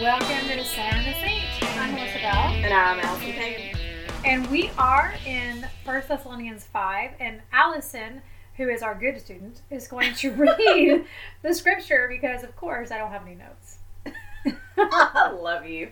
Welcome to the Center of Saints. I'm Melissa Bell. And I'm Allison Payne. And we are in 1 Thessalonians 5. And Allison, who is our good student, is going to read the scripture because, of course, I don't have any notes. I love you.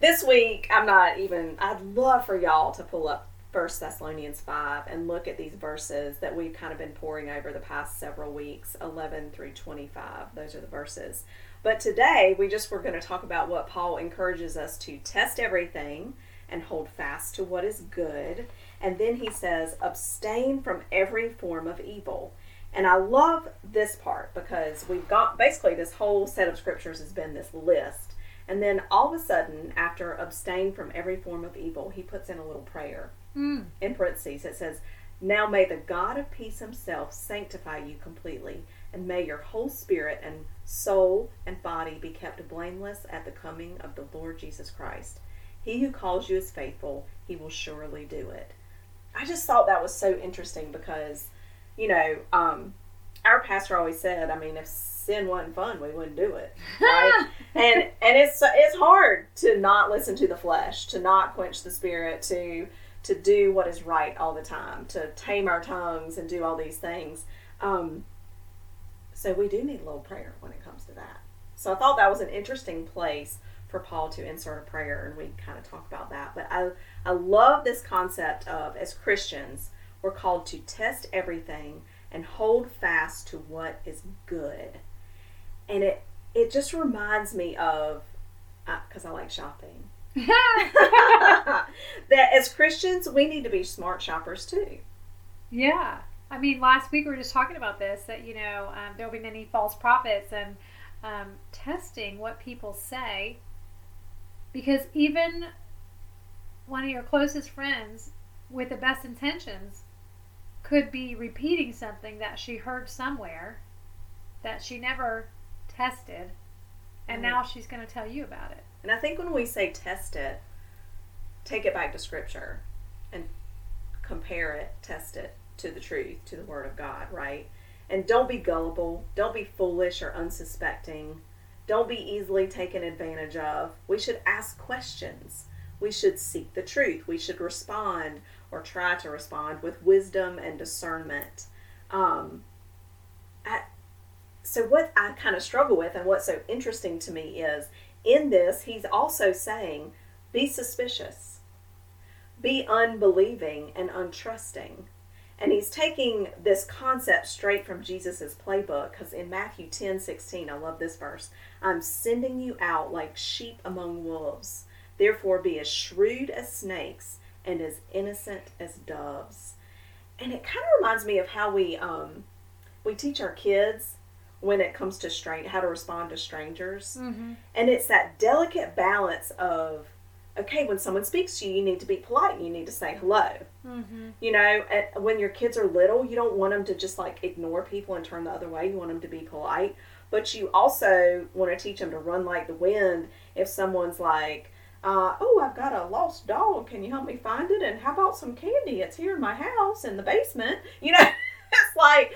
This week, I'm not even, I'd love for y'all to pull up 1 Thessalonians 5 and look at these verses that we've kind of been pouring over the past several weeks 11 through 25. Those are the verses. But today, we just were going to talk about what Paul encourages us to test everything and hold fast to what is good. And then he says, abstain from every form of evil. And I love this part because we've got basically this whole set of scriptures has been this list. And then all of a sudden, after abstain from every form of evil, he puts in a little prayer Mm. in parentheses. It says, Now may the God of peace himself sanctify you completely, and may your whole spirit and soul and body be kept blameless at the coming of the Lord Jesus Christ. He who calls you is faithful, he will surely do it. I just thought that was so interesting because, you know, um, our pastor always said, I mean, if sin wasn't fun, we wouldn't do it, right? and and it's it's hard to not listen to the flesh, to not quench the spirit, to to do what is right all the time, to tame our tongues and do all these things. Um, so we do need a little prayer when it comes to that. So I thought that was an interesting place for Paul to insert a prayer, and we kind of talk about that. But I I love this concept of as Christians we're called to test everything and hold fast to what is good, and it it just reminds me of because I like shopping that as Christians, we need to be smart shoppers too. yeah. I mean, last week we were just talking about this that, you know, um, there will be many false prophets and um, testing what people say because even one of your closest friends with the best intentions could be repeating something that she heard somewhere that she never tested and Mhm. now she's going to tell you about it. And I think when we say test it, take it back to Scripture and compare it, test it to the truth, to the Word of God, right? And don't be gullible. Don't be foolish or unsuspecting. Don't be easily taken advantage of. We should ask questions. We should seek the truth. We should respond or try to respond with wisdom and discernment. Um, I, so, what I kind of struggle with and what's so interesting to me is in this, he's also saying, be suspicious, be unbelieving and untrusting. And he's taking this concept straight from Jesus' playbook because in Matthew 10 16, I love this verse I'm sending you out like sheep among wolves. Therefore, be as shrewd as snakes and as innocent as doves. And it kind of reminds me of how we um, we teach our kids when it comes to strain how to respond to strangers. Mm-hmm. And it's that delicate balance of, okay, when someone speaks to you, you need to be polite. You need to say hello. Mm-hmm. You know, when your kids are little, you don't want them to just like ignore people and turn the other way. You want them to be polite. But you also want to teach them to run like the wind if someone's like, uh, oh, I've got a lost dog. Can you help me find it? And how about some candy? It's here in my house in the basement. You know, it's like,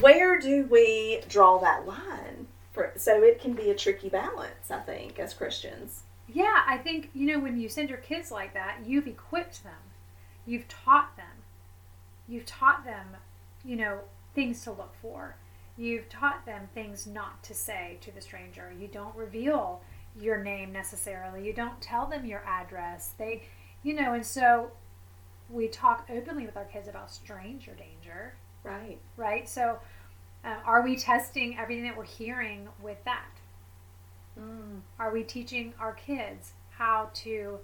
where do we draw that line? For, so it can be a tricky balance, I think, as Christians. Yeah, I think, you know, when you send your kids like that, you've equipped them. You've taught them. You've taught them, you know, things to look for. You've taught them things not to say to the stranger. You don't reveal your name necessarily. You don't tell them your address. They, you know, and so we talk openly with our kids about stranger danger, Right. right? So uh, are we testing everything that we're hearing with that? Mm. Are we teaching our kids how to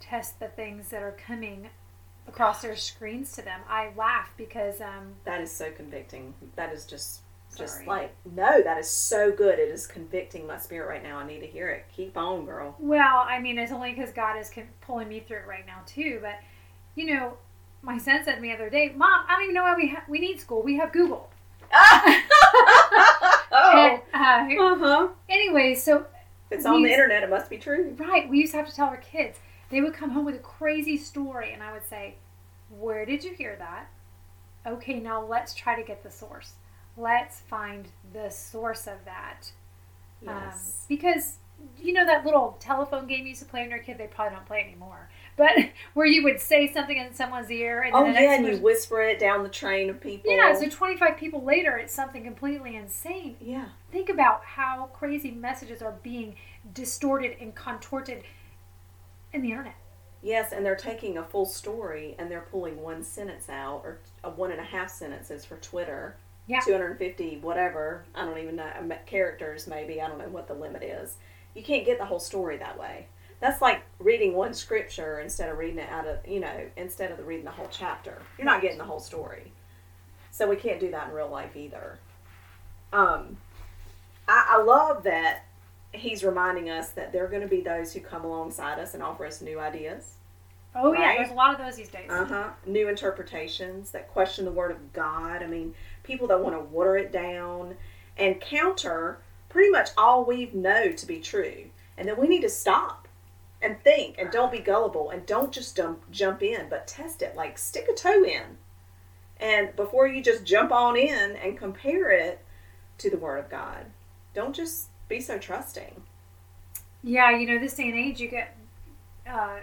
test the things that are coming across their screens to them? I laugh because, um, That is so convicting. That is just just like no, that is so good. It is convicting my spirit right now. I need to hear it. Keep on, girl. well, I mean, it's only because God is pulling me through it right now too. But you know, my son said to me the other day, "Mom, I don't even know why we ha- we need school. We have Google." oh. And, uh, Uh huh. anyway, so If it's on the internet, it must be true. Right. We used to have to tell our kids. They would come home with a crazy story, and I would say, Where did you hear that? Okay, now let's try to get the source. Let's find the source of that. Um, Yes. because you know that little telephone game you used to play when you were a kid? They probably don't play anymore. But where you would say something in someone's ear and Oh yeah, and you whisper it down the train of people. yeah, so 25 people later, it's something completely insane. yeah, Think about how crazy messages are being distorted and contorted in the internet. yes, and they're taking a full story and they're pulling one sentence out or a one and a half sentences for Twitter. Yeah. 250 whatever i don't even know characters maybe i don't know what the limit is you can't get the whole story that way that's like reading one scripture instead of reading it out of you know instead of the reading the whole chapter you're not getting the whole story so we can't do that in real life either um i, I love that he's reminding us that there are going to be those who come alongside us and offer us new ideas Oh, yeah, there's a lot of those these days. uh huh. New interpretations that question the Word of God. I mean, people that want to water it down and counter pretty much all we know to be true. And then we need to stop and think and don't be gullible and don't just jump, jump in, but test it. Like, stick a toe in. And before you just jump on in and compare it to the Word of God, don't just be so trusting. Yeah, you know, this day and age, you get uh,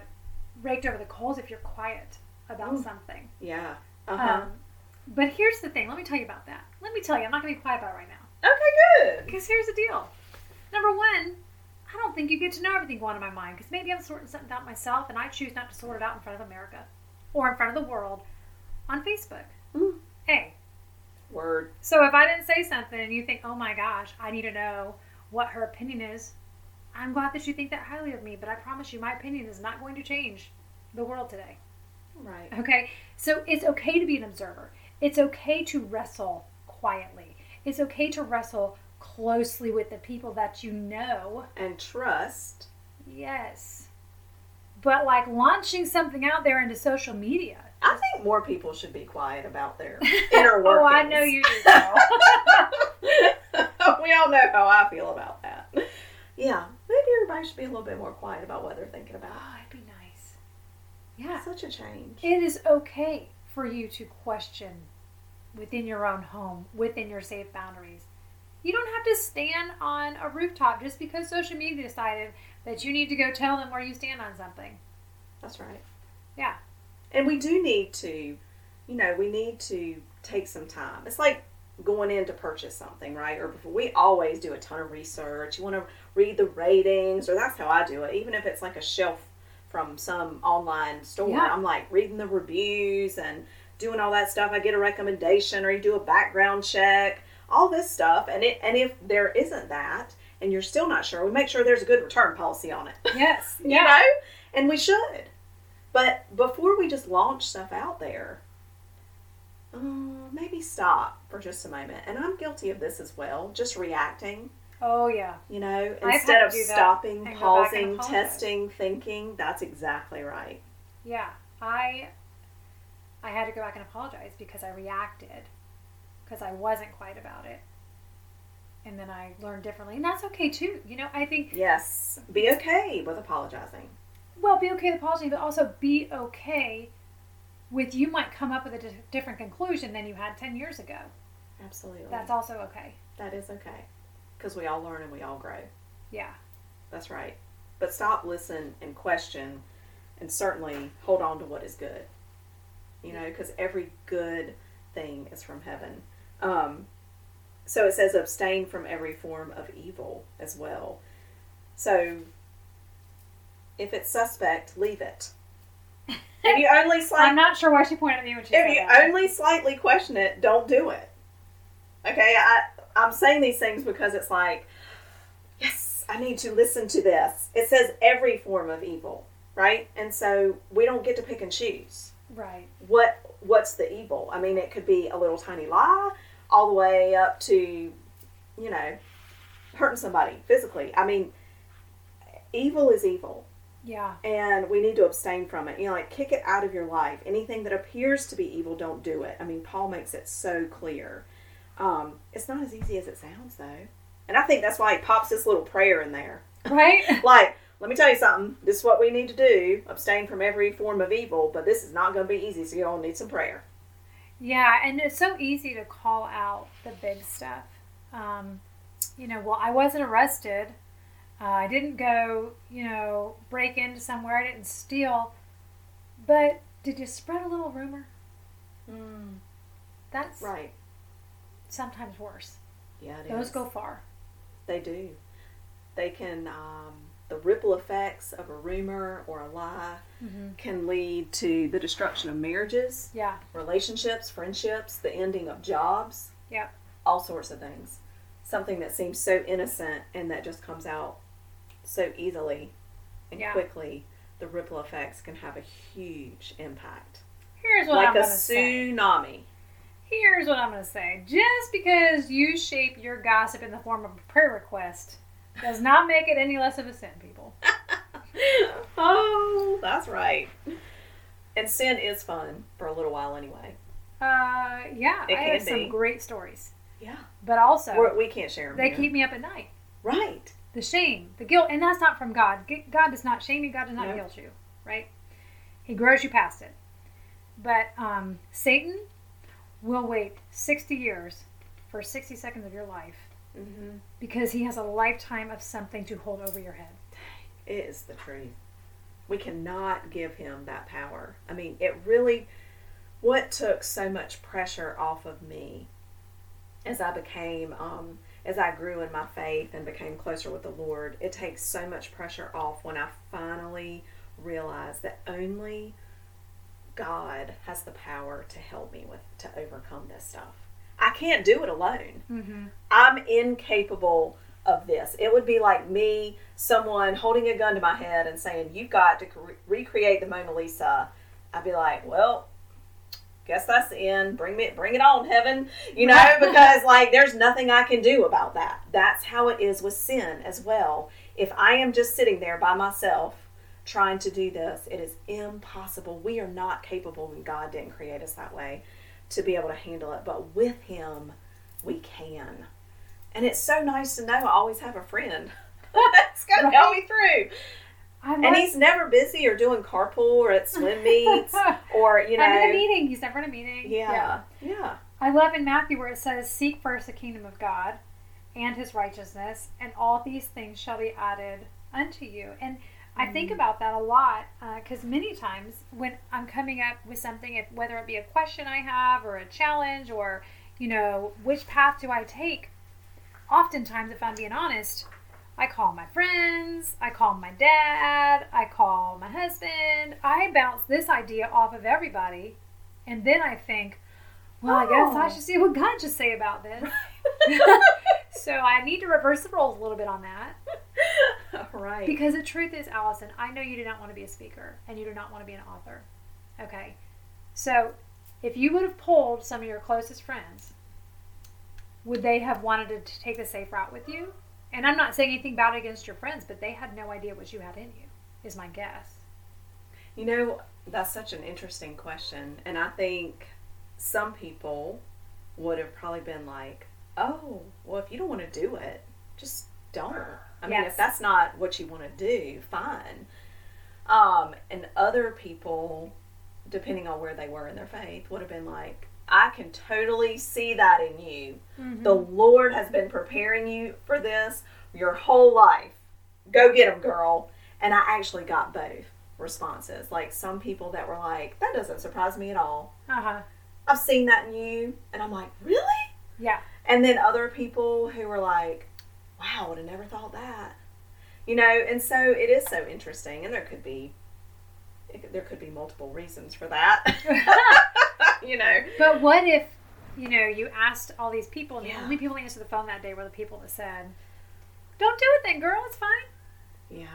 raked over the coals if you're quiet about Mm. something. Yeah. Uh huh. Um, but here's the thing. Let me tell you about that. Let me tell you. I'm not going to be quiet about it right now. okay, good. Because here's the deal. Number one, I don't think you get to know everything going on in my mind. Because maybe I'm sorting something out myself, and I choose not to sort it out in front of America or in front of the world on Facebook. Mm. Hey, Word. so if I didn't say something and you think, oh my gosh, I need to know what her opinion is, I'm glad that you think that highly of me, but I promise you, my opinion is not going to change the world today. Right. Okay? So it's okay to be an observer. It's okay to wrestle quietly. It's okay to wrestle closely with the people that you know. And trust. Yes. But like launching something out there into social media. I think more people should be quiet about their inner workings. Oh, I know you do. We all know how I feel about that. Yeah, maybe everybody should be a little bit more quiet about what they're thinking about. oh, it'd be nice. Yeah. Such a change. It is okay for you to question within your own home, within your safe boundaries. You don't have to stand on a rooftop just because social media decided that you need to go tell them where you stand on something. That's right. Yeah. And we do need to, you know, we need to take some time. It's like going in to purchase something, right? Or before we always do a ton of research. You want to read the ratings, or that's how I do it. Even if it's like a shelf from some online store, Yeah. I'm like reading the reviews and doing all that stuff. I get a recommendation, or you do a background check, all this stuff. And it and if there isn't that, and you're still not sure, we make sure there's a good return policy on it Yes. you know and we should but before we just launch stuff out there uh, maybe stop for just a moment and i'm guilty of this as well just reacting Oh yeah. you know instead of stopping and go back and pausing testing thinking that's exactly right Yeah. I I had to go back and apologize because I reacted because I wasn't quiet about it. And then I learned differently. And that's okay too. You know, I think yes be okay with apologizing well, be okay with apologizing, but also be okay with you might come up with a di- different conclusion than you had 10 years ago. absolutely That's also okay. that is okay because we all learn and we all grow Yeah. That's right. But stop, listen, and question, and certainly hold on to what is good. You know, because every good thing is from heaven. Um, so it says abstain from every form of evil as well. So if it's suspect, leave it. If you only I'm not sure why she pointed at me when she if you that. only slightly question it, don't do it. Okay, I I'm saying these things because it's like, yes, I need to listen to this. It says every form of evil, right? And so we don't get to pick and choose right. what what's the evil. I mean, it could be a little tiny lie, all the way up to, you know, hurting somebody physically. I mean, evil is evil Yeah. and we need to abstain from it. You know, like kick it out of your life. Anything that appears to be evil, don't do it. I mean, Paul makes it so clear. Um, it's not as easy as it sounds, though. And I think that's why he pops this little prayer in there. Right? Like, let me tell you something. This is what we need to do: abstain from every form of evil. But this is not going to be easy, so you all need some prayer. Yeah, and it's so easy to call out the big stuff. Um, you know, well, I wasn't arrested. Uh, I didn't go, you know, break into somewhere. I didn't steal. But did you spread a little rumor? Mm, That's right. sometimes worse. Yeah, it Those is. go far. They do. They can, um, the ripple effects of a rumor or a lie Mm-hmm. can lead to the destruction of marriages, Yeah. relationships, friendships, the ending of jobs, Yeah. all sorts of things. Something that seems so innocent and that just comes out so easily and Yeah. quickly, the ripple effects can have a huge impact. Here's what like I'm a going to say. tsunami. Here's what I'm going to say. Just because you shape your gossip in the form of a prayer request does not make it any less of a sin, people. oh, that's right. And sin is fun for a little while anyway. Uh, yeah, It I have can some great stories, Yeah. but also We're, we can't share them. they here. keep me up at night. Right. The shame, the guilt, and that's not from God. God does not shame you. God does not guilt you, right? He grows you past it. But um, Satan will wait 60 years for 60 seconds of your life Mm-hmm. because he has a lifetime of something to hold over your head. It is the truth. We cannot give him that power. I mean, it really, what took so much pressure off of me as I became, um, as I grew in my faith and became closer with the Lord, it takes so much pressure off when I finally realized that only God has the power to help me with, to overcome this stuff. I can't do it alone. Mm-hmm. I'm incapable of this. It would be like me, someone holding a gun to my head and saying, You've got to cre- recreate the Mona Lisa. I'd be like, Well, guess that's the end. Bring me, bring it on, heaven. You know, because like there's nothing I can do about that. That's how it is with sin as well. If I am just sitting there by myself trying to do this, it is impossible. We are not capable, and God didn't create us that way to be able to handle it. But with Him, we can. And it's so nice to know I always have a friend that's going to help me through. I And he's never busy or doing carpool or at swim meets or, you know. I'm in a meeting. He's never in a meeting. Yeah. Yeah. I love in Matthew where it says, Seek first the kingdom of God and his righteousness, and all these things shall be added unto you. And I think about that a lot uh, because many times when I'm coming up with something, if, whether it be a question I have or a challenge or, you know, which path do I take, oftentimes, if I'm being honest, I call my friends, I call my dad, I call my husband, I bounce this idea off of everybody, and then I think, well, I guess I Oh. should see what God should say about this. so I need to reverse the roles a little bit on that. Right. Because the truth is, Allison, I know you do not want to be a speaker and you do not want to be an author. Okay. So if you would have polled some of your closest friends, would they have wanted to take the safe route with you? And I'm not saying anything bad against your friends, but they had no idea what you had in you, is my guess. You know, that's such an interesting question. And I think some people would have probably been like, oh, well, if you don't want to do it, just don't. I mean, if that's not what you want to do, fine. Um, and other people, depending on where they were in their faith, would have been like, I can totally see that in you. The Lord has been preparing you for this your whole life. Go get them, girl. And I actually got both responses. Like some people that were like, that doesn't surprise me at all. Uh huh. I've seen that in you. And I'm like, really? Yeah. And then other people who were like, wow, I would have never thought that. You know, and so it is so interesting. And there could be. it There could be multiple reasons for that. you know, But what if, you know, you asked all these people, and the only people that answered the phone that day were the people that said, "Don't do it, then, girl. It's fine." Yeah.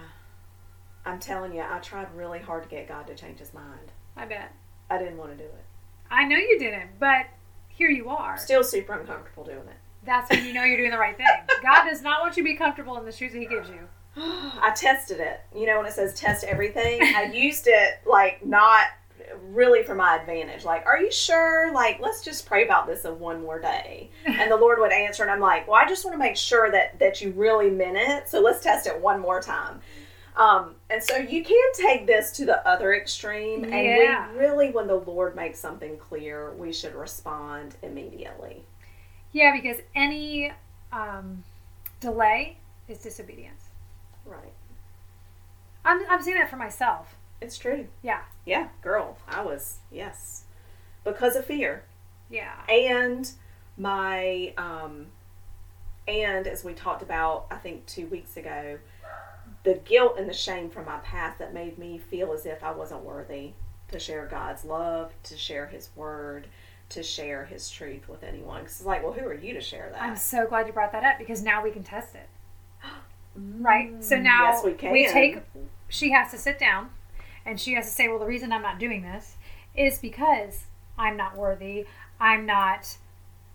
I'm telling you, I tried really hard to get God to change his mind. I bet. I didn't want to do it. I know you didn't, but here you are. Still super uncomfortable doing it. That's when you know you're doing the right thing. God does not want you to be comfortable in the shoes that He gives you. I tested it. You know, when it says test everything, I used it like not really for my advantage. Like, are you sure? Like, let's just pray about this of one more day. And the Lord would answer, and I'm like, well, I just want to make sure that that you really meant it. So let's test it one more time. Um, and so you can take this to the other extreme, and Yeah. we really, when the Lord makes something clear, we should respond immediately. Yeah, because any um, delay is disobedience. Right. I'm, I'm saying that for myself. It's true. Yeah. Yeah, girl, I was yes, because of fear. Yeah. and my um and as we talked about i think two weeks ago the guilt and the shame from my past that made me feel as if i wasn't worthy to share god's love to share his word to share his truth with anyone. Because it's like well who are you to share that I'm so glad you brought that up because now we can test it. Right? So now yes we can we take she has to sit down and she has to say, Well, the reason I'm not doing this is because I'm not worthy, I'm not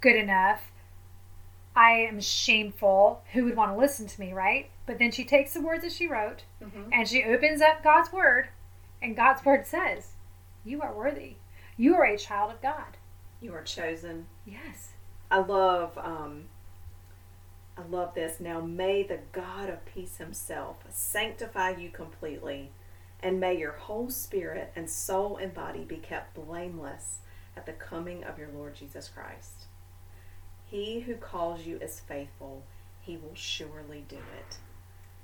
good enough, I am shameful. Who would want to listen to me, right? But then she takes the words that she wrote Mhm. and she opens up God's word, and God's word says, You are worthy. You are a child of God. You are chosen Yes. I love um I love this. Now may the God of peace himself sanctify you completely and may your whole spirit and soul and body be kept blameless at the coming of your Lord Jesus Christ. He who calls you is faithful. He will surely do it.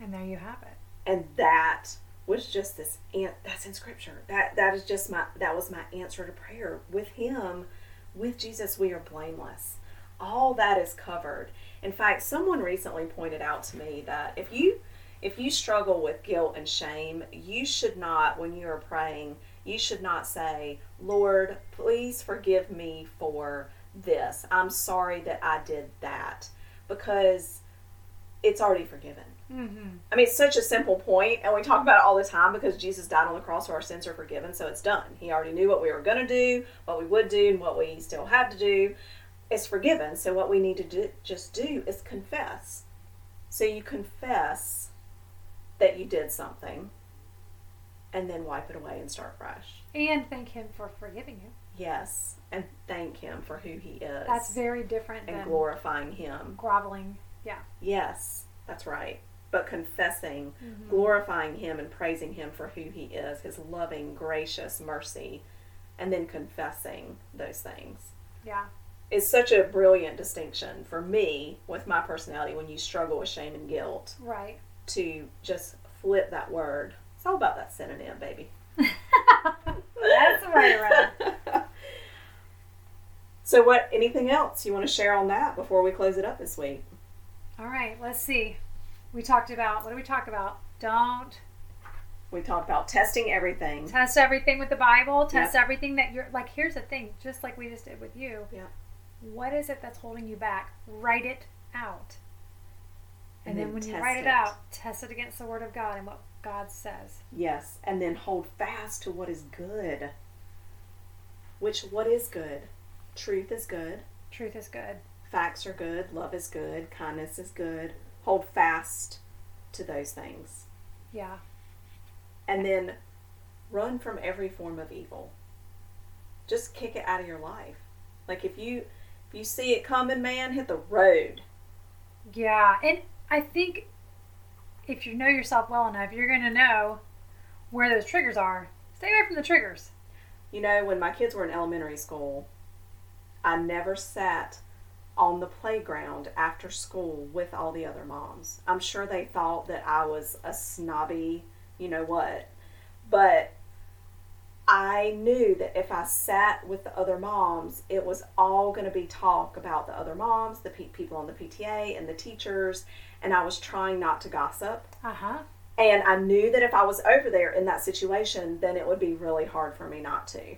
And there you have it. And that was just this an- that's in scripture. That that is just my that was my answer to prayer. With him, with Jesus we are blameless. All that is covered. In fact, someone recently pointed out to me that if you if you struggle with guilt and shame, you should not when you are praying, you should not say, "Lord, please forgive me for this. I'm sorry that I did that." Because it's already forgiven. Mm-hmm. I mean, it's such a simple point, and we talk about it all the time because Jesus died on the cross, so our sins are forgiven, so it's done. He already knew what we were going to do, what we would do, and what we still have to do. It's forgiven, so what we need to do, just do is confess. So you confess that you did something, and then wipe it away and start fresh. And thank Him for forgiving you. Yes, and thank Him for who He is. That's very different and than glorifying Him. groveling. Yes, that's right. But confessing Mm-hmm. glorifying him and praising him for who he is, his loving, gracious mercy, and then confessing those things Yeah. is such a brilliant distinction for me with my personality when you struggle with shame and guilt Right. to just flip that word. It's all about that synonym, baby. That's right around. so what anything else you want to share on that before we close it up this week? All right, let's see. We talked about what do we talk about? Don't We talked about testing everything. test everything with the Bible. Test everything that you're like. Here's the thing, just like we just did with you. Yeah. What is it that's holding you back? Write it out. And, And then, then when you write it, it. out, test it against the Word of God and what God says. Yes, and then hold fast to what is good. Which what is good? Truth is good. Truth is good. Facts are good. Love is good. Kindness is good. Hold fast to those things. Yeah. And then run from every form of evil. Just kick it out of your life. Like if you if you see it coming, man, hit the road. Yeah, and I think if you know yourself well enough, you're going to know where those triggers are. Stay away from the triggers. You know, when my kids were in elementary school, I never sat on the playground after school with all the other moms. I'm sure they thought that I was a snobby, you know what. But I knew that if I sat with the other moms, it was all going to be talk about the other moms, the pe- people on the PTA, and the teachers. And I was trying not to gossip. Uh huh. And I knew that if I was over there in that situation, then it would be really hard for me not to.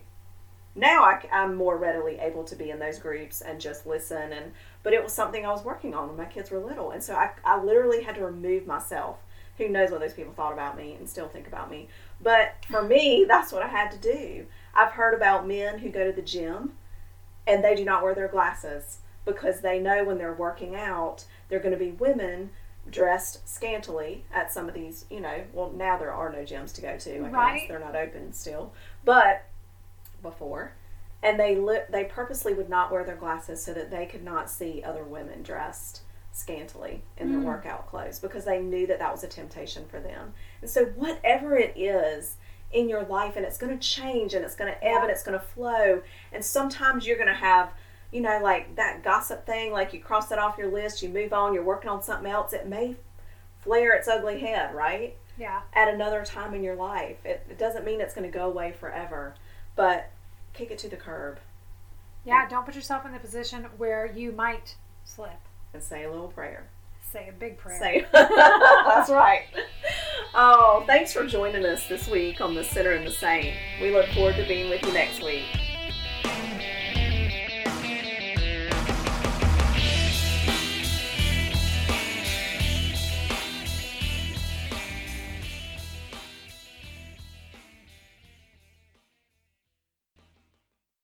Now I, am more readily able to be in those groups and just listen. And but it was something I was working on when my kids were little, and so I, I literally had to remove myself. Who knows what those people thought about me and still think about me? But for me, that's what I had to do. I've heard about men who go to the gym and they do not wear their glasses because they know when they're working out, they're going to be women dressed scantily at some of these, you know, well, now there are no gyms to go to. I Right. guess they're not open still. But before, and they li- they purposely would not wear their glasses so that they could not see other women dressed scantily in their Mm. workout clothes because they knew that that was a temptation for them. And so whatever it is in your life and it's going to change and it's going to ebb and it's going to flow and sometimes you're going to have you know like that gossip thing like you cross that off your list you move on you're working on something else it may flare its ugly head, right? Yeah. At another time in your life. It, it doesn't mean it's going to go away forever, but kick it to the curb Yeah, don't put yourself in the position where you might slip. and say a little prayer. Say a big prayer. Say, that's right. Oh, thanks for joining us this week on The Sinner and the Saint. We look forward to being with you next week.